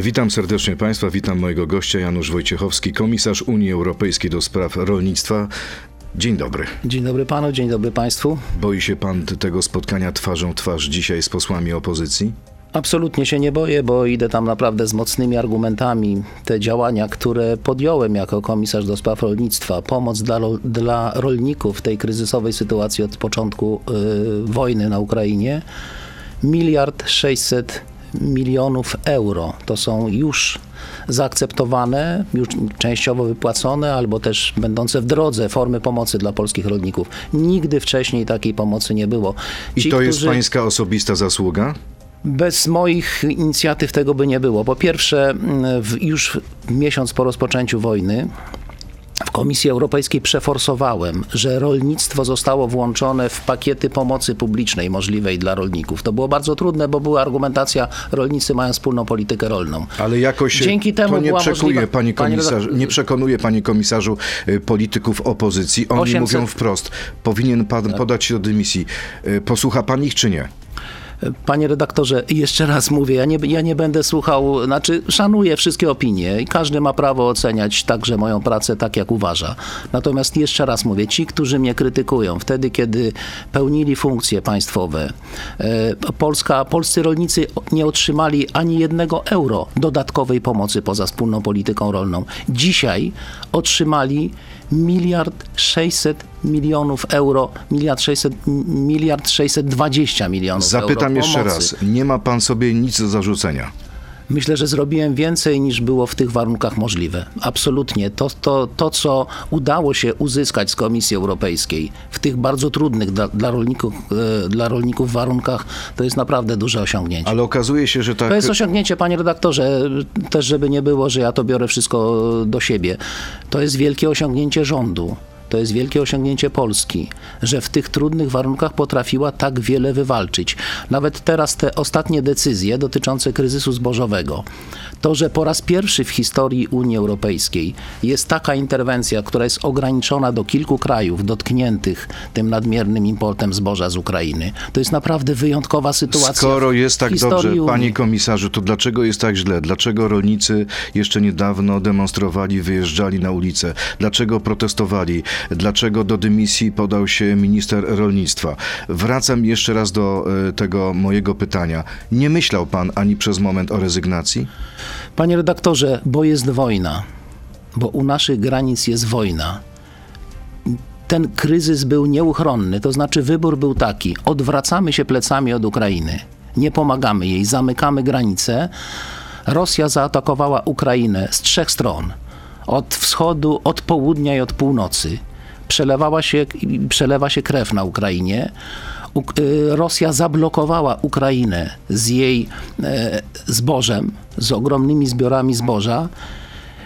Witam serdecznie Państwa, witam mojego gościa Janusz Wojciechowski, komisarz Unii Europejskiej do spraw rolnictwa. Dzień dobry. Dzień dobry panu, dzień dobry państwu. Boi się pan tego spotkania twarzą twarz dzisiaj z posłami opozycji? Absolutnie się nie boję, bo idę tam naprawdę z mocnymi argumentami. Te działania, które podjąłem jako komisarz do spraw rolnictwa, pomoc dla, dla rolników w tej kryzysowej sytuacji od początku y, wojny na Ukrainie, miliard sześćset milionów euro. To są już zaakceptowane, już częściowo wypłacone, albo też będące w drodze formy pomocy dla polskich rolników. Nigdy wcześniej takiej pomocy nie było. Ci, I to jest którzy... pańska osobista zasługa? Bez moich inicjatyw tego by nie było. Po pierwsze, w, już miesiąc po rozpoczęciu wojny w Komisji Europejskiej przeforsowałem, że rolnictwo zostało włączone w pakiety pomocy publicznej możliwej dla rolników. To było bardzo trudne, bo była argumentacja, rolnicy mają wspólną politykę rolną. Ale jakoś Dzięki temu to nie, przekuje, pani komisarz, nie przekonuje, panie komisarzu, y, polityków opozycji. Oni 800... mówią wprost, powinien pan podać się do dymisji. Y, posłucha pan ich czy nie? Panie redaktorze, jeszcze raz mówię, ja nie, ja nie będę słuchał, znaczy szanuję wszystkie opinie i każdy ma prawo oceniać także moją pracę tak, jak uważa. Natomiast jeszcze raz mówię, ci, którzy mnie krytykują, wtedy, kiedy pełnili funkcje państwowe, e, Polska, polscy rolnicy nie otrzymali ani jednego euro dodatkowej pomocy poza wspólną polityką rolną. Dzisiaj otrzymali miliard 600 milionów euro, miliard 600, miliard 620 milionów Zapytam euro Zapytam jeszcze raz, nie ma pan sobie nic do zarzucenia? Myślę, że zrobiłem więcej niż było w tych warunkach możliwe. Absolutnie. To, to, to co udało się uzyskać z Komisji Europejskiej w tych bardzo trudnych dla, dla, rolników, e, dla rolników warunkach, to jest naprawdę duże osiągnięcie. Ale okazuje się, że tak... To jest osiągnięcie, panie redaktorze, też żeby nie było, że ja to biorę wszystko do siebie. To jest wielkie osiągnięcie rządu to jest wielkie osiągnięcie Polski, że w tych trudnych warunkach potrafiła tak wiele wywalczyć. Nawet teraz te ostatnie decyzje dotyczące kryzysu zbożowego, to, że po raz pierwszy w historii Unii Europejskiej jest taka interwencja, która jest ograniczona do kilku krajów dotkniętych tym nadmiernym importem zboża z Ukrainy, to jest naprawdę wyjątkowa sytuacja. Skoro jest tak dobrze, Unii. panie komisarzu, to dlaczego jest tak źle? Dlaczego rolnicy jeszcze niedawno demonstrowali, wyjeżdżali na ulicę? Dlaczego protestowali? Dlaczego do dymisji podał się minister rolnictwa. Wracam jeszcze raz do e, tego mojego pytania. Nie myślał pan ani przez moment o rezygnacji? Panie redaktorze, bo jest wojna, bo u naszych granic jest wojna ten kryzys był nieuchronny. To znaczy, wybór był taki: odwracamy się plecami od Ukrainy, nie pomagamy jej, zamykamy granice. Rosja zaatakowała Ukrainę z trzech stron: od wschodu, od południa i od północy przelewała się, przelewa się krew na Ukrainie. Y, Rosja zablokowała Ukrainę z jej e, zbożem, z ogromnymi zbiorami zboża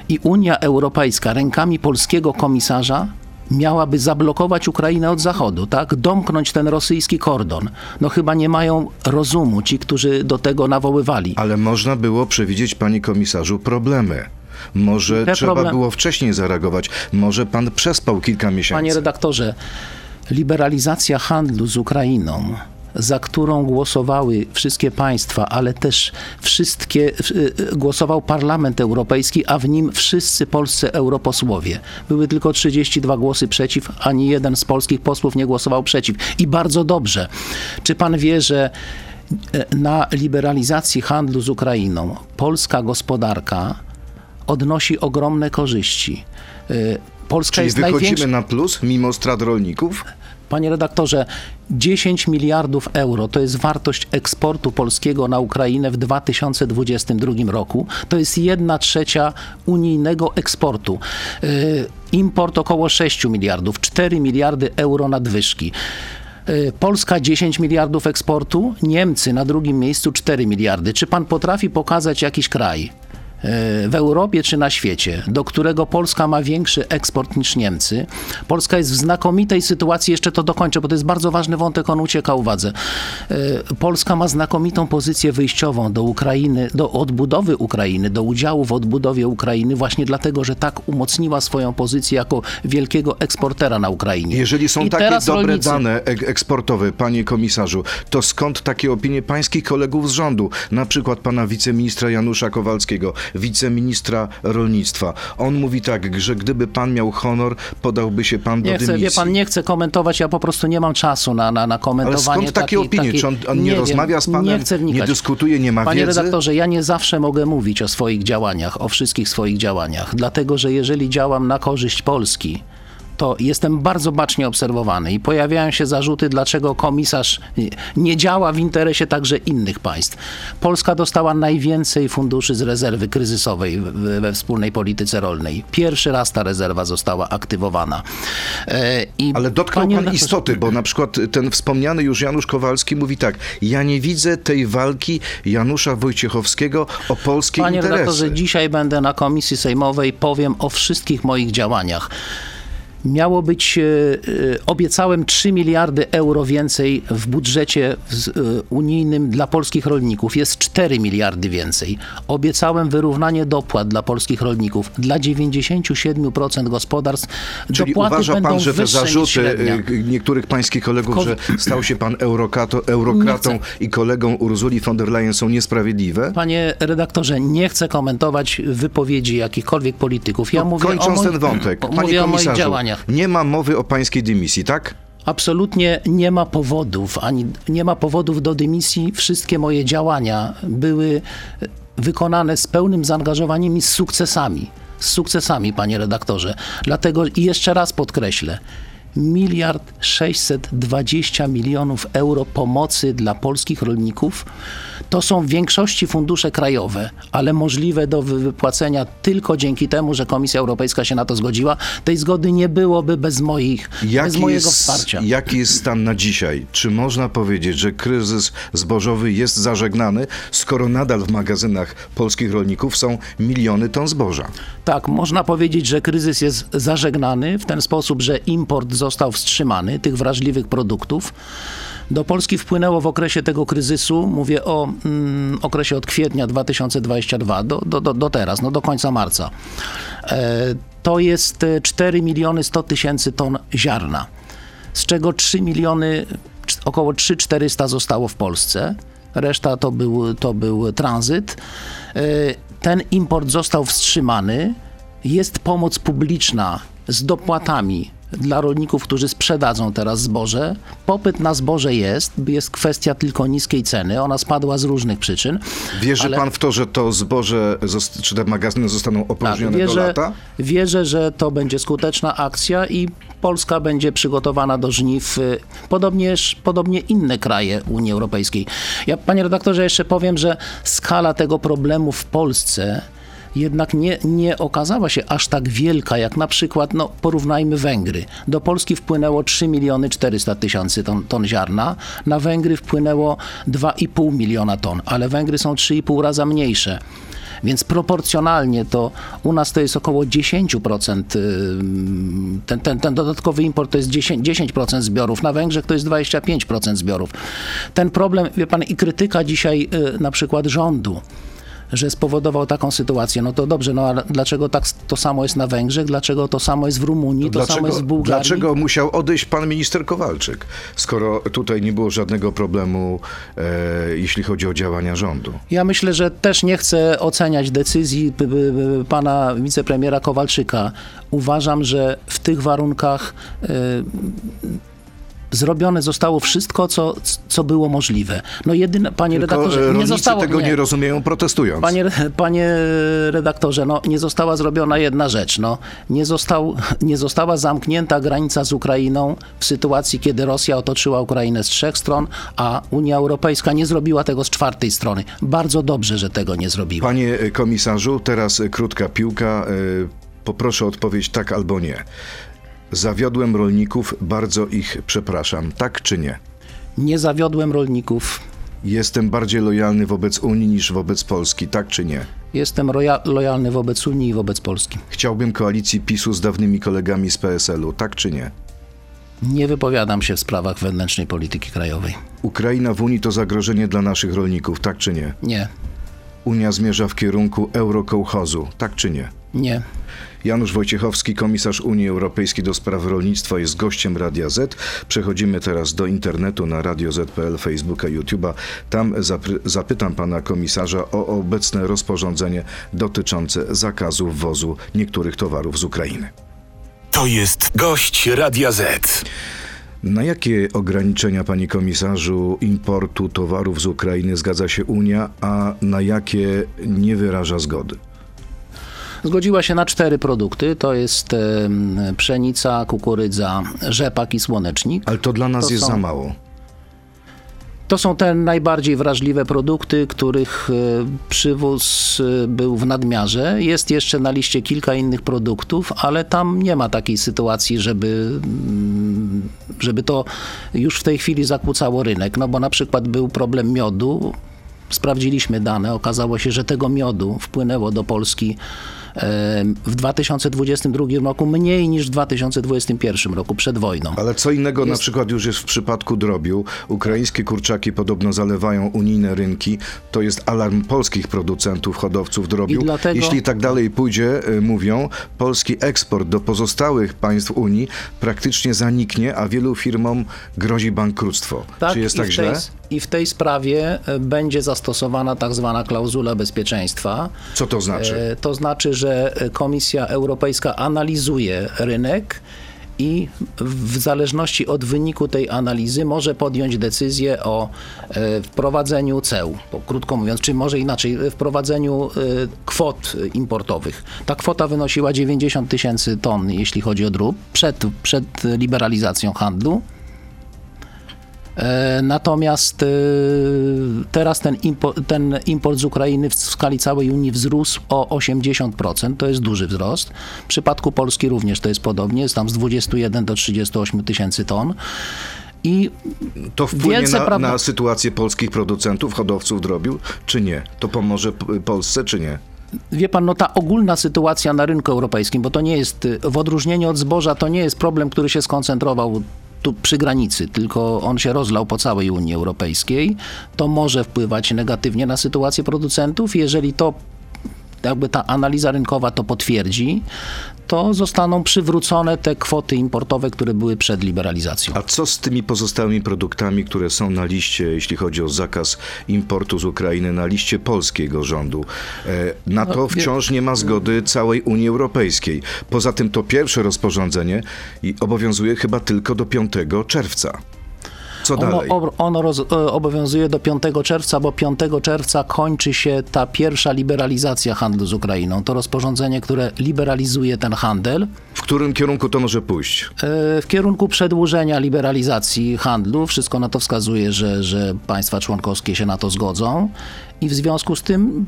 i Unia Europejska rękami polskiego komisarza miałaby zablokować Ukrainę od zachodu, tak? Domknąć ten rosyjski kordon. No chyba nie mają rozumu ci, którzy do tego nawoływali. Ale można było przewidzieć, panie komisarzu, problemy. Może Te trzeba problem... było wcześniej zareagować. Może pan przespał kilka miesięcy. Panie redaktorze, liberalizacja handlu z Ukrainą za którą głosowały wszystkie państwa, ale też wszystkie, głosował Parlament Europejski, a w nim wszyscy polscy europosłowie. Były tylko 32 głosy przeciw, ani jeden z polskich posłów nie głosował przeciw. I bardzo dobrze. Czy pan wie, że e, na liberalizacji handlu z Ukrainą polska gospodarka odnosi ogromne korzyści. Y, Polska Czyli jest wychodzimy największy... na plus mimo strat rolników? Panie redaktorze, 10 miliardów euro to jest wartość eksportu polskiego na Ukrainę w 2022 roku. To jest jedna trzecia unijnego eksportu. Y, import około 6 miliardów, 4 miliardy euro nadwyżki. Y, Polska 10 miliardów eksportu, Niemcy na drugim miejscu 4 miliardy. Czy pan potrafi pokazać jakiś kraj, w Europie czy na świecie, do którego Polska ma większy eksport niż Niemcy. Polska jest w znakomitej sytuacji, jeszcze to dokończę, bo to jest bardzo ważny wątek, on ucieka uwadze. E, Polska ma znakomitą pozycję wyjściową do Ukrainy, do odbudowy Ukrainy, do udziału w odbudowie Ukrainy, właśnie dlatego, że tak umocniła swoją pozycję jako wielkiego eksportera na Ukrainie. Jeżeli są I takie dobre rolnicy- dane ek- eksportowe, panie komisarzu, to skąd takie opinie pańskich kolegów z rządu, na przykład pana wiceministra Janusza Kowalskiego, wiceministra rolnictwa? On mówi tak, że gdyby pan miał honor, podałby się pan do Nie chcę, dymisji. wie pan, nie chcę komentować, ja po prostu nie mam czasu na, na, na Ale komentowanie. skąd takie takiej- opinie? takiej- Czy on, on nie, wiem, rozmawia z panem, Nie wnikać. dyskutuje, nie ma Panie wiedzy? redaktorze, ja nie zawsze mogę mówić o swoich działaniach, o wszystkich swoich działaniach, dlatego że jeżeli działam na korzyść Polski, to jestem bardzo bacznie obserwowany i pojawiają się zarzuty, dlaczego komisarz nie- działa w interesie także innych państw. Polska dostała najwięcej funduszy z rezerwy kryzysowej we wspólnej polityce rolnej. Pierwszy raz ta rezerwa została aktywowana. E, I Ale dotknął panie pan redaktorze- istoty, bo na przykład ten wspomniany już Janusz Kowalski mówi tak, ja nie widzę tej walki Janusza Wojciechowskiego o polskie Panie interesy. redaktorze, dzisiaj będę na komisji sejmowej, powiem o wszystkich moich działaniach. Miało być, e, e, obiecałem 3 miliardy euro więcej w budżecie e, unijnym dla polskich rolników. Jest 4 miliardy więcej. Obiecałem wyrównanie dopłat dla polskich rolników. Dla 97% gospodarstw Czyli dopłaty uważa będą pan, że te zarzuty niektórych pańskich kolegów, Ko- że stał się pan eurokato, eurokratą i kolegą Urzuli von der Leyen są niesprawiedliwe? Panie redaktorze, nie chcę komentować wypowiedzi jakichkolwiek polityków. Ja No, mówię o Kończąc moich- ten wątek, o- panie mówię o moich komisarzu, działaniach. nie ma mowy o pańskiej dymisji, tak? Absolutnie nie ma powodów, ani nie ma powodów do dymisji. Wszystkie moje działania były wykonane z pełnym zaangażowaniem i z sukcesami. Z sukcesami, panie redaktorze. Dlatego i jeszcze raz podkreślę. Miliard 620 milionów euro pomocy dla polskich rolników to są w większości fundusze krajowe, ale możliwe do wy- wypłacenia tylko dzięki temu, że Komisja Europejska się na to zgodziła. Tej zgody nie byłoby bez moich, bez mojego jest, wsparcia. jaki jest stan na dzisiaj? Czy można powiedzieć, że kryzys zbożowy jest zażegnany, skoro nadal w magazynach polskich rolników są miliony ton zboża? Tak, można powiedzieć, że kryzys jest zażegnany w ten sposób, że import został wstrzymany tych wrażliwych produktów. Do Polski wpłynęło w okresie tego kryzysu, mówię o mm, okresie od kwietnia 2022 do, do, do, do teraz, no do końca marca. E, to jest e, 4 miliony 100 tysięcy ton ziarna, z czego 3 miliony, około 3-400 zostało w Polsce. Reszta to był, to był tranzyt. E, Ten import został wstrzymany. Jest pomoc publiczna z dopłatami dla rolników, którzy sprzedadzą teraz zboże. Popyt na zboże jest, jest kwestia tylko niskiej ceny. Ona spadła z różnych przyczyn. Wierzy Ale- pan w to, że to zboże, czy te magazyny zostaną Tak, opróżnione do wierzę, lata? wierzę, że to będzie skuteczna akcja i Polska będzie przygotowana do żniw, y, podobnież, podobnie inne kraje Unii Europejskiej. Ja, panie redaktorze, jeszcze powiem, że skala tego problemu w Polsce jednak nie, nie okazała się aż tak wielka, jak na przykład, no porównajmy Węgry. Do Polski wpłynęło 3 miliony 400 tysięcy ton, ton ziarna, na Węgry wpłynęło 2,5 miliona ton, ale Węgry są 3,5 raza mniejsze. Więc proporcjonalnie to u nas to jest około 10%. ym, Ten, ten, ten dodatkowy import to jest 10%, 10% zbiorów. Na Węgrzech to jest 25% zbiorów. Ten problem, wie pan, i krytyka dzisiaj y, na przykład rządu że spowodował taką sytuację. No to dobrze, no ale dlaczego tak to samo jest na Węgrzech, dlaczego to samo jest w Rumunii, to samo jest w Bułgarii? dlaczego musiał odejść pan minister Kowalczyk, skoro tutaj nie było żadnego problemu, e, jeśli chodzi o działania rządu? Ja myślę, że też nie chcę oceniać decyzji pana wicepremiera Kowalczyka. Uważam, że w tych warunkach y, zrobione zostało wszystko, co, co było możliwe. No jedyne, panie Tylko redaktorze, e, nie zostało... tego nie. rozumieją, protestując. Panie, panie redaktorze, no nie została zrobiona jedna rzecz. No, nie, został, nie została zamknięta granica z Ukrainą w sytuacji, kiedy Rosja otoczyła Ukrainę z trzech stron, a Unia Europejska nie zrobiła tego z czwartej strony. Bardzo dobrze, że tego nie zrobiła. Panie komisarzu, teraz krótka piłka. E, Poproszę o odpowiedź tak albo nie. Zawiodłem rolników, bardzo ich przepraszam. Tak czy nie? Nie zawiodłem rolników. Jestem bardziej lojalny wobec Unii niż wobec Polski, tak czy nie? Jestem lojalny wobec Unii i wobec Polski. Chciałbym koalicji PiSu z dawnymi kolegami z PSL-u, tak czy nie? Nie wypowiadam się w sprawach wewnętrznej polityki krajowej. Ukraina w Unii to zagrożenie dla naszych rolników, tak czy nie? Nie, Unia zmierza w kierunku eurokołchozu, tak czy nie? nie. Janusz Wojciechowski, komisarz Unii Europejskiej do spraw rolnictwa, jest gościem Radia Z. Przechodzimy teraz do internetu na Radio Z.pl, Facebooka, YouTube'a. Tam zapy- zapytam pana komisarza o obecne rozporządzenie dotyczące zakazu wwozu niektórych towarów z Ukrainy. To jest gość Radia Z. Na jakie ograniczenia, panie komisarzu, importu towarów z Ukrainy zgadza się Unia, a na jakie nie wyraża zgody? Zgodziła się na cztery produkty. To jest pszenica, kukurydza, rzepak i słonecznik. Ale to dla nas To jest są- za mało. To są te najbardziej wrażliwe produkty, których e, przywóz e, był w nadmiarze. Jest jeszcze na liście kilka innych produktów, ale tam nie ma takiej sytuacji, żeby, mm, żeby to już w tej chwili zakłócało rynek. No bo na przykład był problem miodu. Sprawdziliśmy dane, okazało się, że tego miodu wpłynęło do Polski w 2022 roku mniej niż w 2021 roku przed wojną. Ale co innego na przykład już jest w przypadku drobiu. Ukraińskie kurczaki podobno zalewają unijne rynki. To jest alarm polskich producentów, hodowców drobiu. I dlatego- Jeśli tak dalej pójdzie, y, mówią, polski eksport do pozostałych państw Unii praktycznie zaniknie, a wielu firmom grozi bankructwo. Czy jest tak źle? Tej, I w tej sprawie e, będzie zastosowana tak zwana klauzula bezpieczeństwa. Co to znaczy? E, To znaczy, że e, Komisja Europejska analizuje rynek i w zależności od wyniku tej analizy może podjąć decyzję o wprowadzeniu ceł, krótko mówiąc, czy może inaczej, wprowadzeniu kwot importowych. Ta kwota wynosiła 90 tysięcy ton, jeśli chodzi o drób, przed, przed liberalizacją handlu. E, Natomiast e, teraz ten import, ten import z Ukrainy w skali całej Unii wzrósł o 80%. To jest duży wzrost. W przypadku Polski również to jest podobnie. Jest tam z 21 do 38 tysięcy ton. I To wpłynie wielce na, prawda- na sytuację polskich producentów, hodowców drobiu, czy nie? To pomoże Polsce, czy nie? Wie pan, no ta ogólna sytuacja na rynku europejskim, bo to nie jest, w odróżnieniu od zboża, to nie jest problem, który się skoncentrował tu przy granicy, tylko on się rozlał po całej Unii Europejskiej. To może wpływać negatywnie na sytuację producentów. Jeżeli to jakby ta analiza rynkowa to potwierdzi, to zostaną przywrócone te kwoty importowe, które były przed liberalizacją. A co z tymi pozostałymi produktami, które są na liście, jeśli chodzi o zakaz importu z Ukrainy, na liście polskiego rządu? E, Na to wie- wciąż nie ma zgody całej Unii Europejskiej. Poza tym to pierwsze rozporządzenie i obowiązuje chyba tylko do 5 czerwca. Co Ono, dalej? ob- ono roz, e, obowiązuje do 5 czerwca, bo 5 czerwca kończy się ta pierwsza liberalizacja handlu z Ukrainą. To rozporządzenie, które liberalizuje ten handel W którym kierunku to może pójść? e, w kierunku przedłużenia liberalizacji handlu. Wszystko na to wskazuje, że, że państwa członkowskie się na to zgodzą i w związku z tym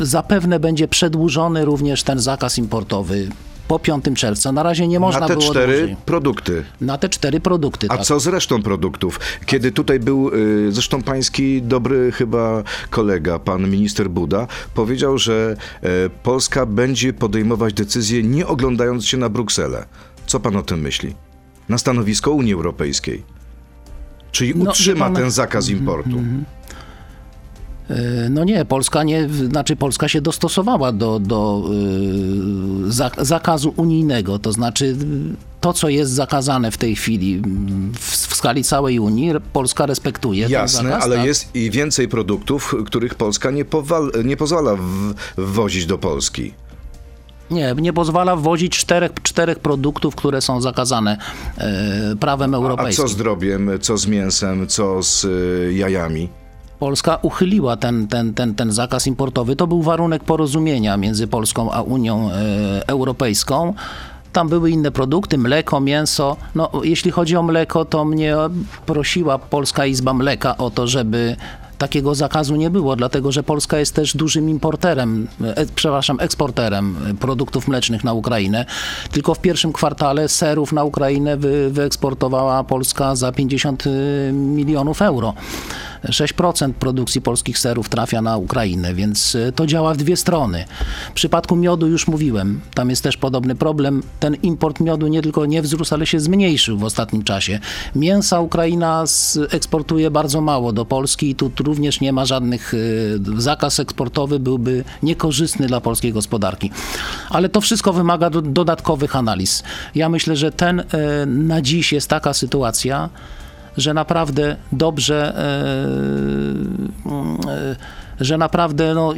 zapewne będzie przedłużony również ten zakaz importowy po 5 czerwca. Na razie nie można Na te było cztery dłużej. produkty. Na te cztery produkty. A tak. co z resztą produktów? Kiedy tutaj był, y, zresztą pański dobry chyba kolega, pan minister Buda, powiedział, że e, Polska będzie podejmować decyzje nie oglądając się na Brukselę. Co pan o tym myśli? Na stanowisko Unii Europejskiej. Czyli No, utrzyma pan- ten zakaz importu. No nie, Polska nie, znaczy Polska się dostosowała do, do za, zakazu unijnego, to znaczy y, to, co jest zakazane w tej chwili mm, w, w skali całej Unii, Polska respektuje. Jasne, zakaz, ale tak? jest i więcej produktów, których Polska nie, powal, nie pozwala w, wwozić do Polski. Nie, nie pozwala wwozić czterech, czterech produktów, które są zakazane e, prawem A europejskim. co z drobiem, co z mięsem, co z y, jajami? Polska uchyliła ten, ten, ten, ten zakaz importowy. To był warunek porozumienia między Polską a Unią e, Europejską. Tam były inne produkty, mleko, mięso. No, jeśli chodzi o mleko, to mnie prosiła Polska Izba Mleka o to, żeby takiego zakazu nie było, dlatego że Polska jest też dużym importerem, e, przepraszam, eksporterem e, produktów mlecznych na Ukrainę. Tylko w pierwszym kwartale serów na Ukrainę wy, wyeksportowała Polska za 50 milionów euro. 6% produkcji polskich serów trafia na Ukrainę, więc y, to działa w dwie strony. W przypadku miodu już mówiłem, tam jest też podobny problem. Ten import miodu nie tylko nie wzrósł, ale się zmniejszył w ostatnim czasie. Mięsa Ukraina eksportuje bardzo mało do Polski i tu również nie ma żadnych, y, zakaz eksportowy byłby niekorzystny dla polskiej gospodarki. Ale to wszystko wymaga do, dodatkowych analiz. Ja myślę, że ten y, na dziś jest taka sytuacja, że naprawdę dobrze, e, e, że naprawdę no,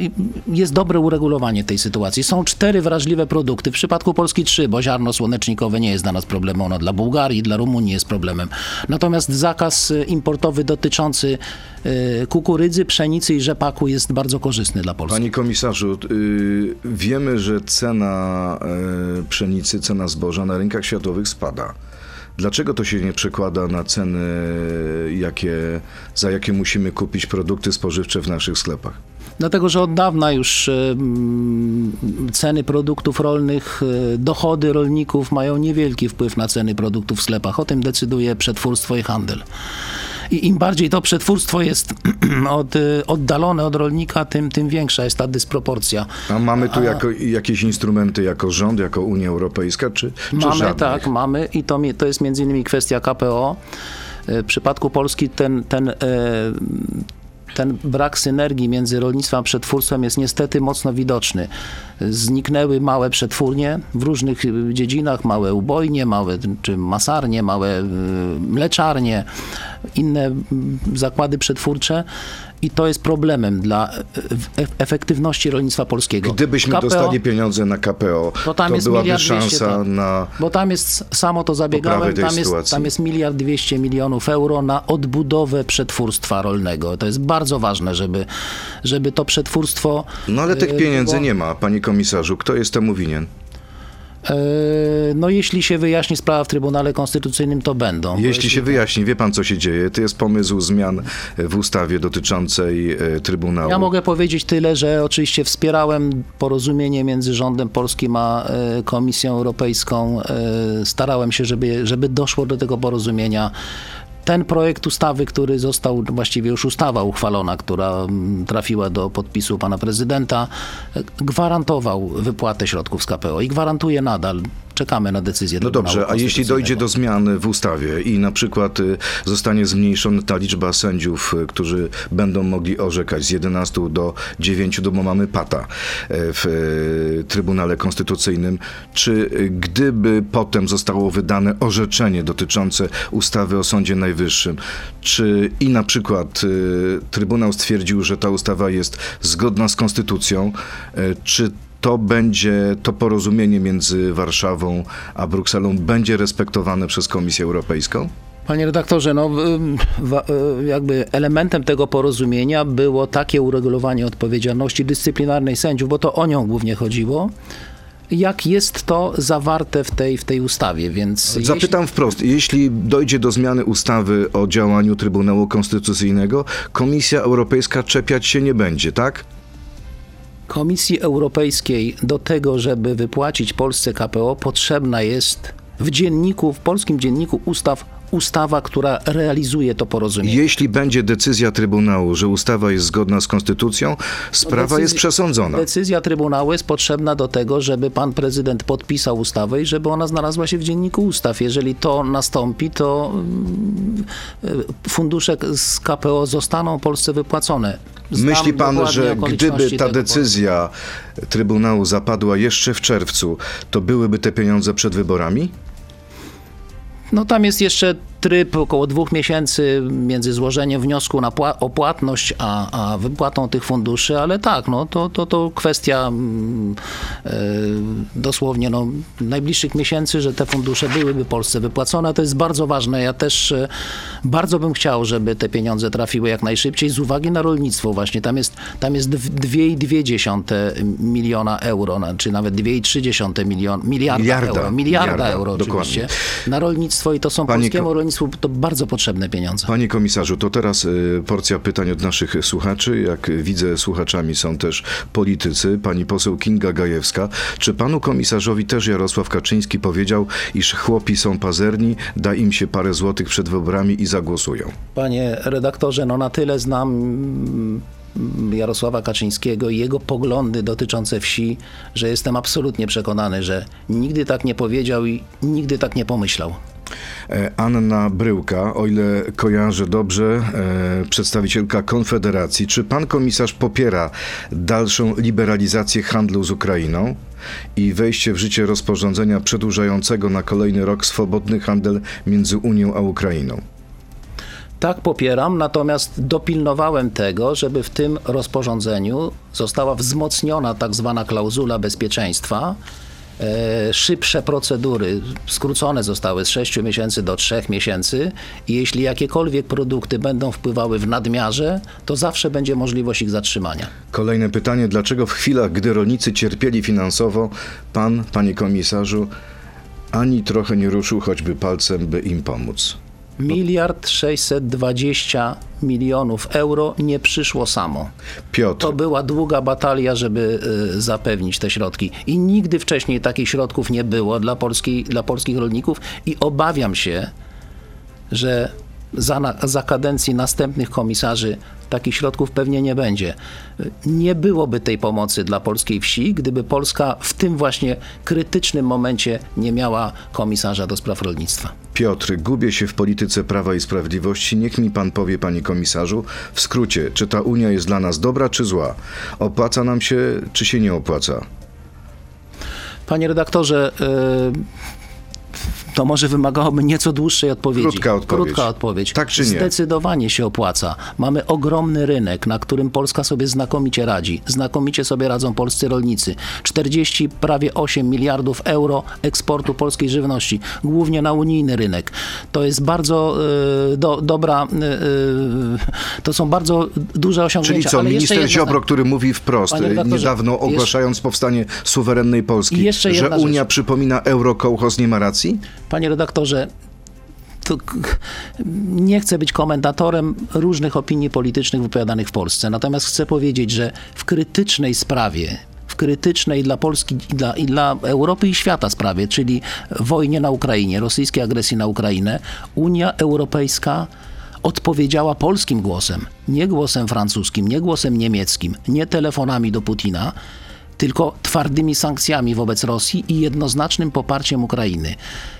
jest dobre uregulowanie tej sytuacji. Są cztery wrażliwe produkty, w przypadku Polski trzy, bo ziarno słonecznikowe nie jest dla nas problemem, ono dla Bułgarii, dla Rumunii jest problemem. Natomiast zakaz e, importowy dotyczący kukurydzy, pszenicy i rzepaku jest bardzo korzystny dla Polski. Panie komisarzu, y, wiemy, że cena pszenicy, cena zboża na rynkach światowych spada. Dlaczego to się nie przekłada na ceny, jakie, za jakie musimy kupić produkty spożywcze w naszych sklepach? Dlatego, że od dawna już ceny produktów rolnych, e, dochody rolników mają niewielki wpływ na ceny produktów w sklepach. O tym decyduje przetwórstwo i handel. I im bardziej to przetwórstwo jest od, e, oddalone od rolnika, tym, tym większa jest ta dysproporcja. A mamy tu jako, jakieś instrumenty jako rząd, jako Unia Europejska, czy, czy Mamy, żadnych? tak, mamy i to, to jest między innymi kwestia KPO. E, W przypadku Polski ten, ten, e, ten brak synergii między rolnictwem a przetwórstwem jest niestety mocno widoczny. Zniknęły małe przetwórnie w różnych e, dziedzinach, małe ubojnie, małe czy masarnie, małe e, mleczarnie, inne m, zakłady przetwórcze. I to jest problemem dla e, e- efektywności rolnictwa polskiego. Gdybyśmy KPO dostali pieniądze na KPO, to tam jest byłaby szansa tak. na... Bo tam jest, samo to zabiegałem, tam jest, tam jest miliard dwieście milionów euro na odbudowę przetwórstwa rolnego. To jest bardzo ważne, żeby, żeby to przetwórstwo... No ale e, tych pieniędzy było- nie ma, panie komisarzu. Kto jest temu winien? E, No jeśli się wyjaśni sprawa w Trybunale Konstytucyjnym, to będą. Bo Jeśli się wyjaśni, wie pan co się dzieje, to jest pomysł zmian w ustawie dotyczącej e, Trybunału. Ja mogę powiedzieć tyle, że oczywiście wspierałem porozumienie między rządem polskim a e, Komisją Europejską. Starałem się, żeby, żeby doszło do tego porozumienia. Ten projekt ustawy, który został, właściwie już ustawa uchwalona, która mm, trafiła do podpisu pana prezydenta, gwarantował wypłatę środków z KPO i gwarantuje nadal. Czekamy na decyzję No dobrze, a jeśli dojdzie do zmian w ustawie i na przykład y, zostanie zmniejszona ta liczba sędziów, y, którzy będą mogli orzekać z 11 do 9, bo mamy pata y, w Trybunale Konstytucyjnym, czy gdyby potem zostało wydane orzeczenie dotyczące ustawy o Sądzie Najwyższym, czy i na przykład Trybunał stwierdził, że ta ustawa jest zgodna z Konstytucją, czy to będzie, to porozumienie między Warszawą a Brukselą będzie respektowane przez Komisję Europejską? Panie redaktorze, no, jakby elementem tego porozumienia było takie uregulowanie odpowiedzialności dyscyplinarnej sędziów, bo to o nią głównie chodziło. Jak jest to zawarte w tej, w tej ustawie, więc Zapytam wprost, jeśli dojdzie do zmiany ustawy o działaniu Trybunału Konstytucyjnego, Komisja Europejska czepiać się nie będzie, tak? Komisji Europejskiej do tego, żeby wypłacić Polsce KPO, potrzebna jest w dzienniku, w polskim dzienniku ustaw, ustawa, która realizuje to porozumienie. Jeśli będzie decyzja Trybunału, że ustawa jest zgodna z Konstytucją, sprawa Decyzja- jest przesądzona. Decyzja Trybunału jest potrzebna do tego, żeby pan prezydent podpisał ustawę i żeby ona znalazła się w dzienniku ustaw. Jeżeli to nastąpi, to mm, y, fundusze z KPO zostaną Polsce wypłacone. Znam Myśli pan, że gdyby ta decyzja Trybunału zapadła jeszcze w czerwcu, to byłyby te pieniądze przed wyborami? No tam jest jeszcze tryb około dwóch miesięcy między złożeniem wniosku na pła- o płatność, a, a wypłatą tych funduszy, ale tak, no to, to, to kwestia mm, e, dosłownie no, najbliższych miesięcy, że te fundusze byłyby Polsce wypłacone. To jest bardzo ważne. Ja też e, bardzo bym chciał, żeby te pieniądze trafiły jak najszybciej z uwagi na rolnictwo właśnie. Tam jest, tam jest dw- 2,2 miliona euro, czy nawet 2,3 milion, miliarda, Miliarda. euro. Miliarda, Miliarda, euro dokładnie. oczywiście na rolnictwo i to są Panie polskiemu rolnictwu rolnictwu to bardzo potrzebne pieniądze. Panie komisarzu, to teraz y, porcja pytań od naszych słuchaczy. Jak widzę, słuchaczami są też politycy. Pani poseł Kinga Gajewska. Czy panu komisarzowi też Jarosław Kaczyński powiedział, iż chłopi są pazerni, da im się parę złotych przed wyborami i zagłosują? Panie redaktorze, no na tyle znam mm, Jarosława Kaczyńskiego i jego poglądy dotyczące wsi, że jestem absolutnie przekonany, że nigdy tak nie powiedział i nigdy tak nie pomyślał. E, Anna Bryłka, o ile kojarzę dobrze, e, przedstawicielka Konfederacji. Czy pan komisarz popiera dalszą liberalizację handlu z Ukrainą i wejście w życie rozporządzenia przedłużającego na kolejny rok swobodny handel między Unią a Ukrainą? Tak popieram, natomiast dopilnowałem tego, żeby w tym rozporządzeniu została wzmocniona tak zwana klauzula bezpieczeństwa. E, szybsze procedury skrócone zostały z 6 miesięcy do 3 miesięcy i jeśli jakiekolwiek produkty będą wpływały w nadmiarze, to zawsze będzie możliwość ich zatrzymania. Kolejne pytanie. Dlaczego w chwilach, gdy rolnicy cierpieli finansowo, pan, panie komisarzu, ani trochę nie ruszył choćby palcem, by im pomóc? Miliard 620 milionów euro nie przyszło samo. Piotr, To była długa batalia, żeby y, zapewnić te środki. I nigdy wcześniej takich środków nie było dla, polskiej, dla polskich rolników i obawiam się, że za, za kadencji następnych komisarzy takich środków pewnie nie będzie. Nie byłoby tej pomocy dla polskiej wsi, gdyby Polska w tym właśnie krytycznym momencie nie miała komisarza do spraw rolnictwa. Piotr, gubię się w polityce Prawa i Sprawiedliwości. Niech mi pan powie, panie komisarzu, w skrócie, czy ta Unia jest dla nas dobra czy zła? Opłaca nam się, czy się nie opłaca? Panie redaktorze, y, to może wymagałoby nieco dłuższej odpowiedzi. Krótka odpowiedź. Krótka odpowiedź. Tak czy nie? Zdecydowanie się opłaca. Mamy ogromny rynek, na którym Polska sobie znakomicie radzi. Znakomicie sobie radzą polscy rolnicy. 40, prawie 8 miliardów euro eksportu polskiej żywności, głównie na unijny rynek. To jest bardzo y, do, dobra, y, y, to są bardzo duże osiągnięcia. Czyli co, jeszcze minister jedna Ziobro, który mówi wprost, niedawno jeszcze- ogłaszając powstanie suwerennej Polski, jeszcze że Unia rzecz. przypomina eurokołchoz, nie ma racji? Panie redaktorze, nie chcę być komentatorem różnych opinii politycznych wypowiadanych w Polsce, natomiast chcę powiedzieć, że w krytycznej sprawie, w krytycznej dla Polski i dla, i dla Europy i świata sprawie, czyli wojnie na Ukrainie, rosyjskiej agresji na Ukrainę, Unia Europejska odpowiedziała polskim głosem, nie głosem francuskim, nie głosem niemieckim, nie telefonami do Putina, tylko twardymi sankcjami wobec Rosji i jednoznacznym poparciem Ukrainy.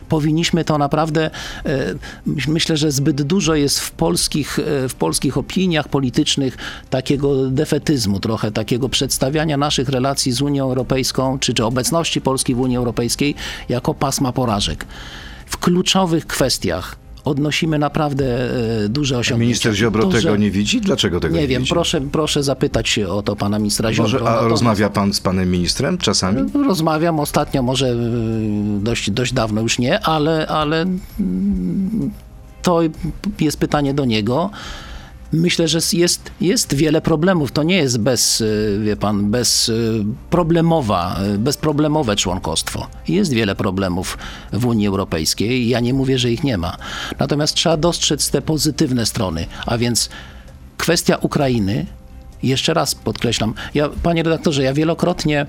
Powinniśmy to naprawdę, e, myś- myślę, że zbyt dużo jest w polskich, e, w polskich opiniach politycznych takiego defetyzmu, trochę takiego przedstawiania naszych relacji z Unią Europejską, czy, czy obecności Polski w Unii Europejskiej jako pasma porażek. W kluczowych kwestiach odnosimy naprawdę e, duże osiągnięcia. Minister Ziobro To, tego nie widzi? Dlaczego tego nie, nie wiem, widzi? proszę, proszę zapytać się o to pana ministra Ziobro. Może, a Natomiast- rozmawia pan z panem ministrem czasami? Rozmawiam ostatnio, może y, dość, dość dawno już nie, ale, ale mm, to jest pytanie do niego. Myślę, że jest, jest wiele problemów. To nie jest bez, y, wie pan, bezproblemowa, bezproblemowe członkostwo. Jest wiele problemów w Unii Europejskiej. Ja nie mówię, że ich nie ma. Natomiast trzeba dostrzec te pozytywne strony, a więc kwestia Ukrainy, jeszcze raz podkreślam, ja, panie redaktorze, ja wielokrotnie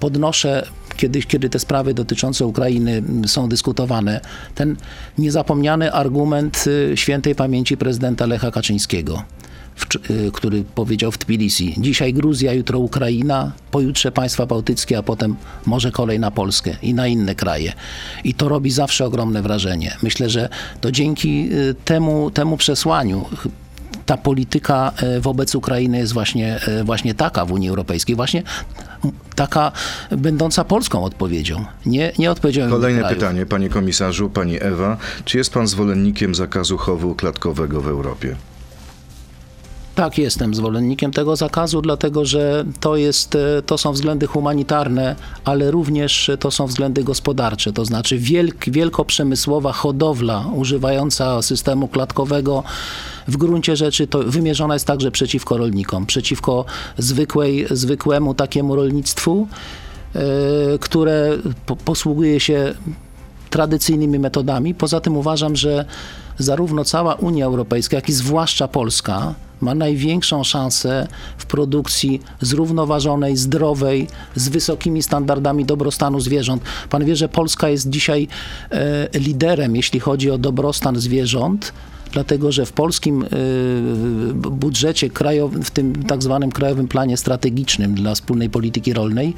podnoszę, kiedy, kiedy te sprawy dotyczące Ukrainy mm, są dyskutowane, ten niezapomniany argument y, świętej pamięci prezydenta Lecha Kaczyńskiego. wcz- y, który powiedział w Tbilisi: Dzisiaj Gruzja, jutro Ukraina, pojutrze państwa bałtyckie, a potem może kolej na Polskę i na inne kraje. I to robi zawsze ogromne wrażenie. Myślę, że to dzięki y, temu, temu przesłaniu ta polityka e, wobec Ukrainy jest właśnie, e, właśnie taka w Unii Europejskiej, właśnie taka będąca polską odpowiedzią, nie, nie odpowiedzią Kolejne krajów. pytanie, panie komisarzu, pani Ewa. Czy jest pan zwolennikiem zakazu chowu klatkowego w Europie? Tak, jestem zwolennikiem tego zakazu, dlatego że to, jest, e, to są względy humanitarne, ale również to są względy gospodarcze. To znaczy wielk, wielkoprzemysłowa hodowla używająca systemu klatkowego w gruncie rzeczy to wymierzona jest także przeciwko rolnikom, przeciwko zwykłej, zwykłemu takiemu rolnictwu, e, które po, posługuje się tradycyjnymi metodami. Poza tym uważam, że zarówno cała Unia Europejska, jak i zwłaszcza Polska ma największą szansę w produkcji zrównoważonej, zdrowej, z wysokimi standardami dobrostanu zwierząt. Pan wie, że Polska jest dzisiaj e, liderem, jeśli chodzi o dobrostan zwierząt dlatego że w polskim y, budżecie krajowym, w tym tak zwanym Krajowym Planie Strategicznym dla wspólnej polityki rolnej,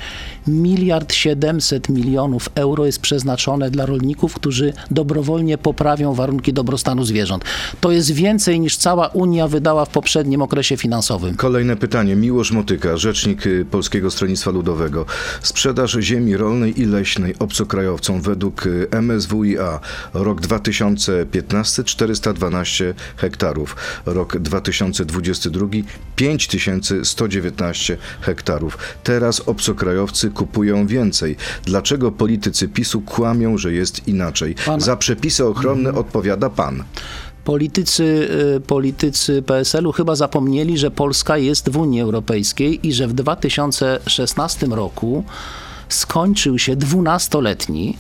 miliard 700 milionów euro jest przeznaczone dla rolników, którzy dobrowolnie poprawią warunki dobrostanu zwierząt. To jest więcej niż cała Unia wydała w poprzednim okresie finansowym. Kolejne pytanie. Miłosz Motyka, rzecznik y, Polskiego Stronnictwa Ludowego. Sprzedaż ziemi rolnej i leśnej obcokrajowcom według y, MSWiA rok 2015 412 hektarów. Rok 2022 5119 hektarów. Teraz obcokrajowcy kupują więcej. Dlaczego politycy PiSu kłamią, że jest inaczej? Pan... Za przepisy ochronne mhm. odpowiada pan. Politycy, y, politycy PSL-u chyba zapomnieli, że Polska jest w Unii Europejskiej i że w 2016 roku skończył się dwunastoletni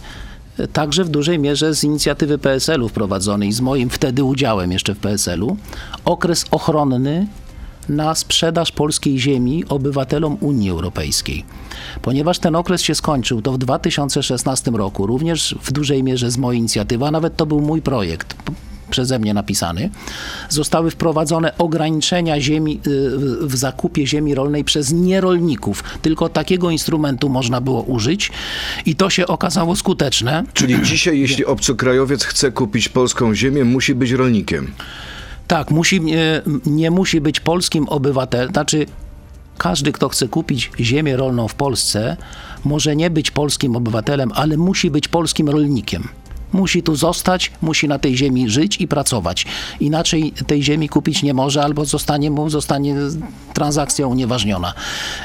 także w dużej mierze z inicjatywy PSL-u wprowadzonej, z moim wtedy udziałem jeszcze w PSL-u, okres ochronny na sprzedaż polskiej ziemi obywatelom Unii Europejskiej. Ponieważ ten okres się skończył, to w 2016 roku, również w dużej mierze z mojej inicjatywy, a nawet to był mój projekt, przeze mnie napisany, zostały wprowadzone ograniczenia ziemi, y, w zakupie ziemi rolnej przez nierolników. Tylko takiego instrumentu można było użyć i to się okazało skuteczne. Czyli dzisiaj, jeśli obcokrajowiec chce kupić polską ziemię, musi być rolnikiem. Tak, musi, nie, nie musi być polskim obywatelem, znaczy każdy, kto chce kupić ziemię rolną w Polsce, może nie być polskim obywatelem, ale musi być polskim rolnikiem. Musi tu zostać, musi na tej ziemi żyć i pracować. Inaczej tej ziemi kupić nie może, albo zostanie mu zostanie transakcja unieważniona.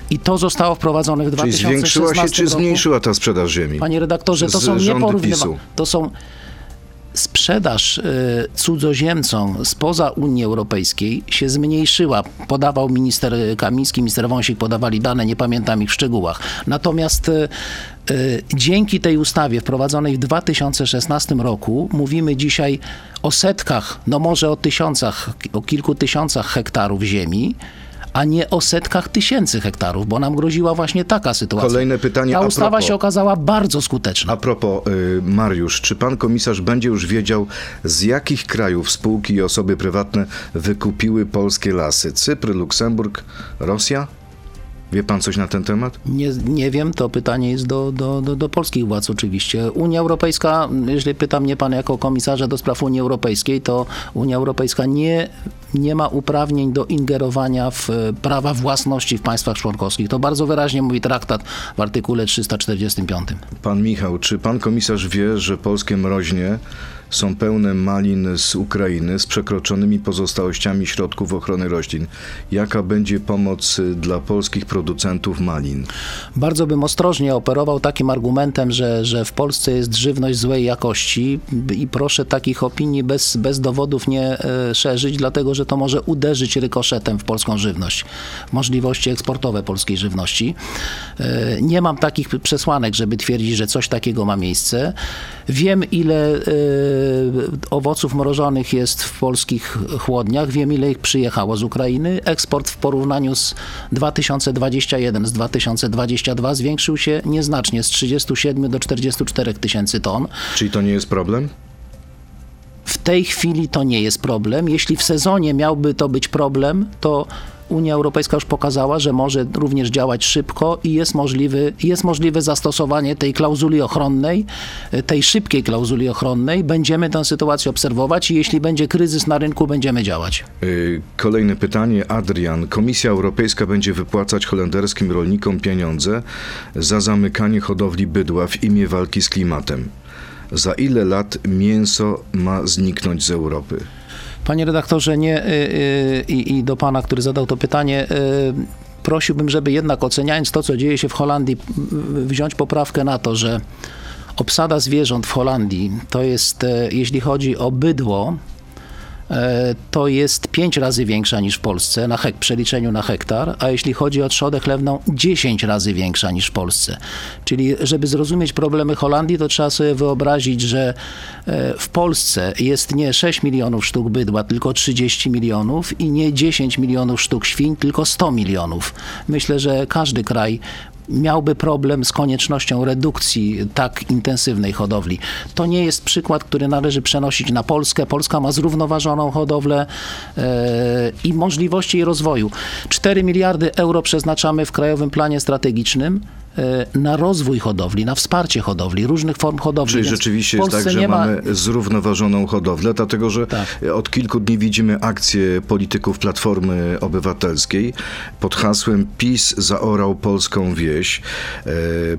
I to zostało wprowadzone w Czyli 2016 zwiększyła się czy roku. zmniejszyła ta sprzedaż ziemi? Panie redaktorze, to są nieporównywane. To są sprzedaż y, cudzoziemcom spoza Unii Europejskiej się zmniejszyła. Podawał minister Kamiński, minister Wąsik podawali dane, nie pamiętam ich w szczegółach. Natomiast y, dzięki tej ustawie wprowadzonej w 2016 roku mówimy dzisiaj o setkach, no może o tysiącach, o kilku tysiącach hektarów ziemi, a nie o setkach tysięcy hektarów, bo nam groziła właśnie taka sytuacja. Kolejne pytanie. Ta ustawa propos, się okazała bardzo skuteczna. A propos, y, Mariusz, czy pan komisarz będzie już wiedział, z jakich krajów spółki i osoby prywatne wykupiły polskie lasy? Cypr, Luksemburg, Rosja? Wie pan coś na ten temat? Nie, nie wiem, to pytanie jest do, do, do, do polskich władz oczywiście. Unia Europejska, jeżeli pyta mnie pan jako komisarza do spraw Unii Europejskiej, to Unia Europejska nie, nie ma uprawnień do ingerowania w prawa własności w państwach członkowskich. To bardzo wyraźnie mówi traktat w artykule 345. Pan Michał, czy pan komisarz wie, że polskie mroźnie są pełne malin z Ukrainy z przekroczonymi pozostałościami środków ochrony roślin. Jaka będzie pomoc y, dla polskich producentów malin? Bardzo bym ostrożnie operował takim argumentem, że, że w Polsce jest żywność złej jakości i proszę takich opinii bez, bez dowodów nie e, szerzyć, dlatego że to może uderzyć rykoszetem w polską żywność, możliwości eksportowe polskiej żywności. E, nie mam takich przesłanek, żeby twierdzić, że coś takiego ma miejsce. Wiem, ile e, owoców mrożonych jest w polskich chłodniach. Wiem, ile ich przyjechało z Ukrainy. Eksport w porównaniu z 2021, z 2022 zwiększył się nieznacznie z 37 do 44 tysięcy ton. Czyli to nie jest problem? W tej chwili to nie jest problem. Jeśli w sezonie miałby to być problem, to Unia Europejska już pokazała, że może również działać szybko i jest, możliwy, jest możliwe zastosowanie tej klauzuli ochronnej, tej szybkiej klauzuli ochronnej. Będziemy tę sytuację obserwować i jeśli będzie kryzys na rynku, będziemy działać. Y, kolejne pytanie. Adrian. Komisja Europejska będzie wypłacać holenderskim rolnikom pieniądze za zamykanie hodowli bydła w imię walki z klimatem. Za ile lat mięso ma zniknąć z Europy? Panie redaktorze, nie y, y, i, i do pana, który zadał to pytanie, y, prosiłbym, żeby jednak oceniając to, co dzieje się w Holandii, wziąć poprawkę na to, że obsada zwierząt w Holandii to jest, jeśli chodzi o bydło, to jest 5 razy większa niż w Polsce na hek, przeliczeniu na hektar, a jeśli chodzi o trzodę chlewną 10 razy większa niż w Polsce. Czyli żeby zrozumieć problemy Holandii, to trzeba sobie wyobrazić, że e, w Polsce jest nie 6 milionów sztuk bydła, tylko 30 milionów i nie 10 milionów sztuk świń, tylko 100 milionów. Myślę, że każdy kraj miałby problem z koniecznością redukcji tak intensywnej hodowli. To nie jest przykład, który należy przenosić na Polskę. Polska ma zrównoważoną hodowlę e, i możliwości jej rozwoju. 4 miliardy euro przeznaczamy w Krajowym Planie Strategicznym na rozwój hodowli, na wsparcie hodowli, różnych form hodowli. Czyli Więc rzeczywiście jest tak, że ma- mamy zrównoważoną hodowlę, dlatego że Tak. od kilku dni widzimy akcję polityków Platformy Obywatelskiej pod hasłem PiS zaorał polską wieś. E,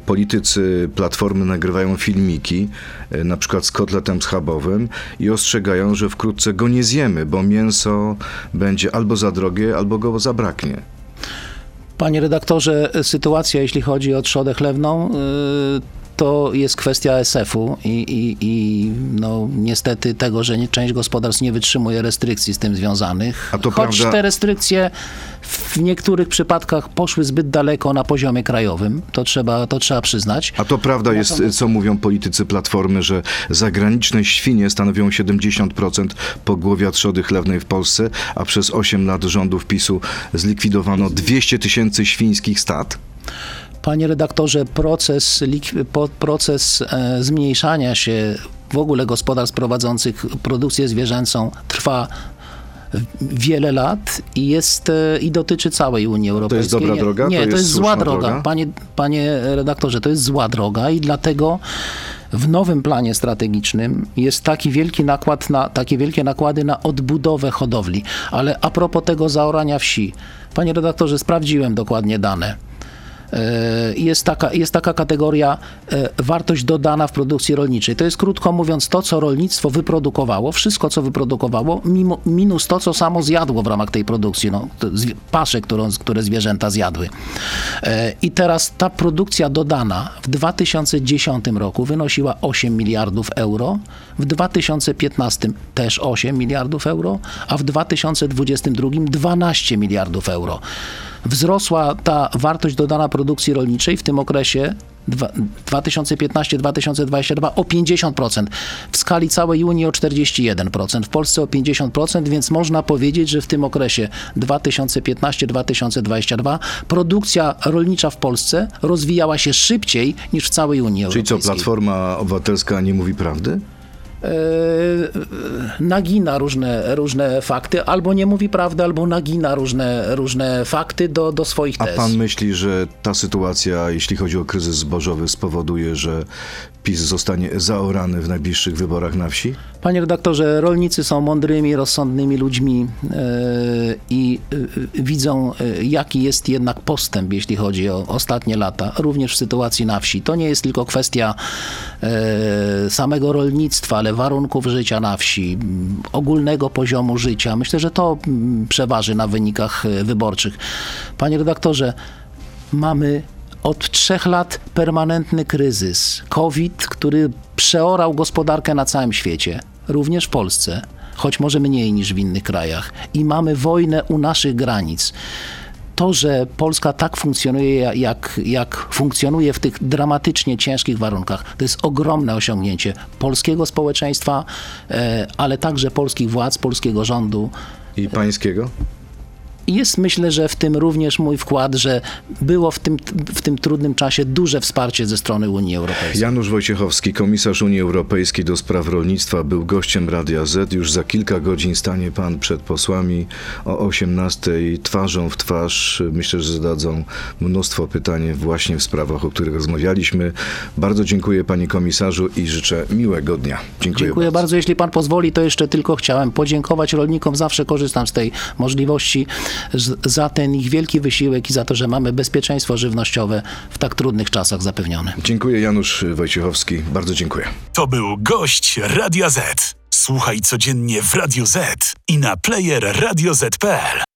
politycy Platformy nagrywają filmiki, e, na przykład z kotletem schabowym i ostrzegają, że wkrótce go nie zjemy, bo mięso będzie albo za drogie, albo go zabraknie. Panie redaktorze, sytuacja, jeśli chodzi o trzodę chlewną, y, to jest kwestia SF-u i, i, i no, niestety tego, że nie, część gospodarstw nie wytrzymuje restrykcji z tym związanych. A to Choć prawda- te restrykcje w niektórych przypadkach poszły zbyt daleko na poziomie krajowym, to trzeba, to trzeba przyznać. A to prawda jest, co mówią politycy Platformy, że zagraniczne świnie stanowią 70% pogłowia trzody chlewnej w Polsce, a przez 8 lat rządów PiSu zlikwidowano 200 tysięcy świńskich stad? Panie redaktorze, proces, proces e, zmniejszania się w ogóle gospodarstw prowadzących produkcję zwierzęcą trwa wiele lat i jest e, i dotyczy całej Unii Europejskiej. dobra Nie- droga? Nie, To to jest jest, zła droga. droga? Panie, panie redaktorze, to jest zła droga i dlatego w nowym planie strategicznym jest taki wielki nakład na, takie wielkie nakłady na odbudowę hodowli. Ale a propos tego zaorania wsi, panie redaktorze, sprawdziłem dokładnie dane. E, jest taka, jest taka kategoria e, wartość dodana w produkcji rolniczej. To jest krótko mówiąc to, co rolnictwo wyprodukowało, wszystko, co wyprodukowało, mimo, minus to, co samo zjadło w ramach tej produkcji, no, pasze, które zwierzęta zjadły. E, I teraz ta produkcja dodana w 2010 roku wynosiła 8 miliardów euro, w 2015 też 8 miliardów euro, a w 2022 12 miliardów euro wzrosła ta wartość dodana produkcji rolniczej w tym okresie dwa- 2015-2022 o 50%, w skali całej Unii o 41%, w Polsce o 50%, więc można powiedzieć, że w tym okresie 2015-2022 produkcja rolnicza w Polsce rozwijała się szybciej niż w całej Unii Czyli co, Europejskiej. Platforma Obywatelska nie mówi prawdy? E, nagina różne, różne fakty, albo nie mówi prawdy, albo nagina różne, różne fakty do, do swoich A tez. pan myśli, że ta sytuacja, jeśli chodzi o kryzys zbożowy, spowoduje, że PiS zostanie zaorany w najbliższych wyborach na wsi? Panie redaktorze, rolnicy są mądrymi, rozsądnymi ludźmi e, i e, widzą, e, jaki jest jednak postęp, jeśli chodzi o ostatnie lata, również w sytuacji na wsi. To nie jest tylko kwestia samego rolnictwa, ale warunków życia na wsi, ogólnego poziomu życia. Myślę, że to przeważy na wynikach wyborczych. Panie redaktorze, mamy od trzech lat permanentny kryzys. COVID, który przeorał gospodarkę na całym świecie, również w Polsce, choć może mniej niż w innych krajach. I mamy wojnę u naszych granic. To, że Polska tak funkcjonuje, jak, jak funkcjonuje w tych dramatycznie ciężkich warunkach, to jest ogromne osiągnięcie polskiego społeczeństwa, e, ale także polskich władz, polskiego rządu. I pańskiego? Jest myślę, że w tym również mój wkład, że było w tym, w tym trudnym czasie duże wsparcie ze strony Unii Europejskiej. Janusz Wojciechowski, komisarz Unii Europejskiej do spraw rolnictwa, był gościem Radia Z. Już za kilka godzin stanie pan przed posłami o 18 twarzą w twarz. Myślę, że zadadzą mnóstwo pytań właśnie w sprawach, o których rozmawialiśmy. Bardzo dziękuję panie komisarzu i życzę miłego dnia. Dziękuję, Dziękuję bardzo. Jeśli pan pozwoli, to jeszcze tylko chciałem podziękować rolnikom. Zawsze korzystam z tej możliwości za ten ich wielki wysiłek i za to, że mamy bezpieczeństwo żywnościowe w tak trudnych czasach zapewnione. Dziękuję Janusz Wojciechowski. Bardzo dziękuję. To był gość Radia Z. Słuchaj codziennie w Radio Z i na player radioz.pl.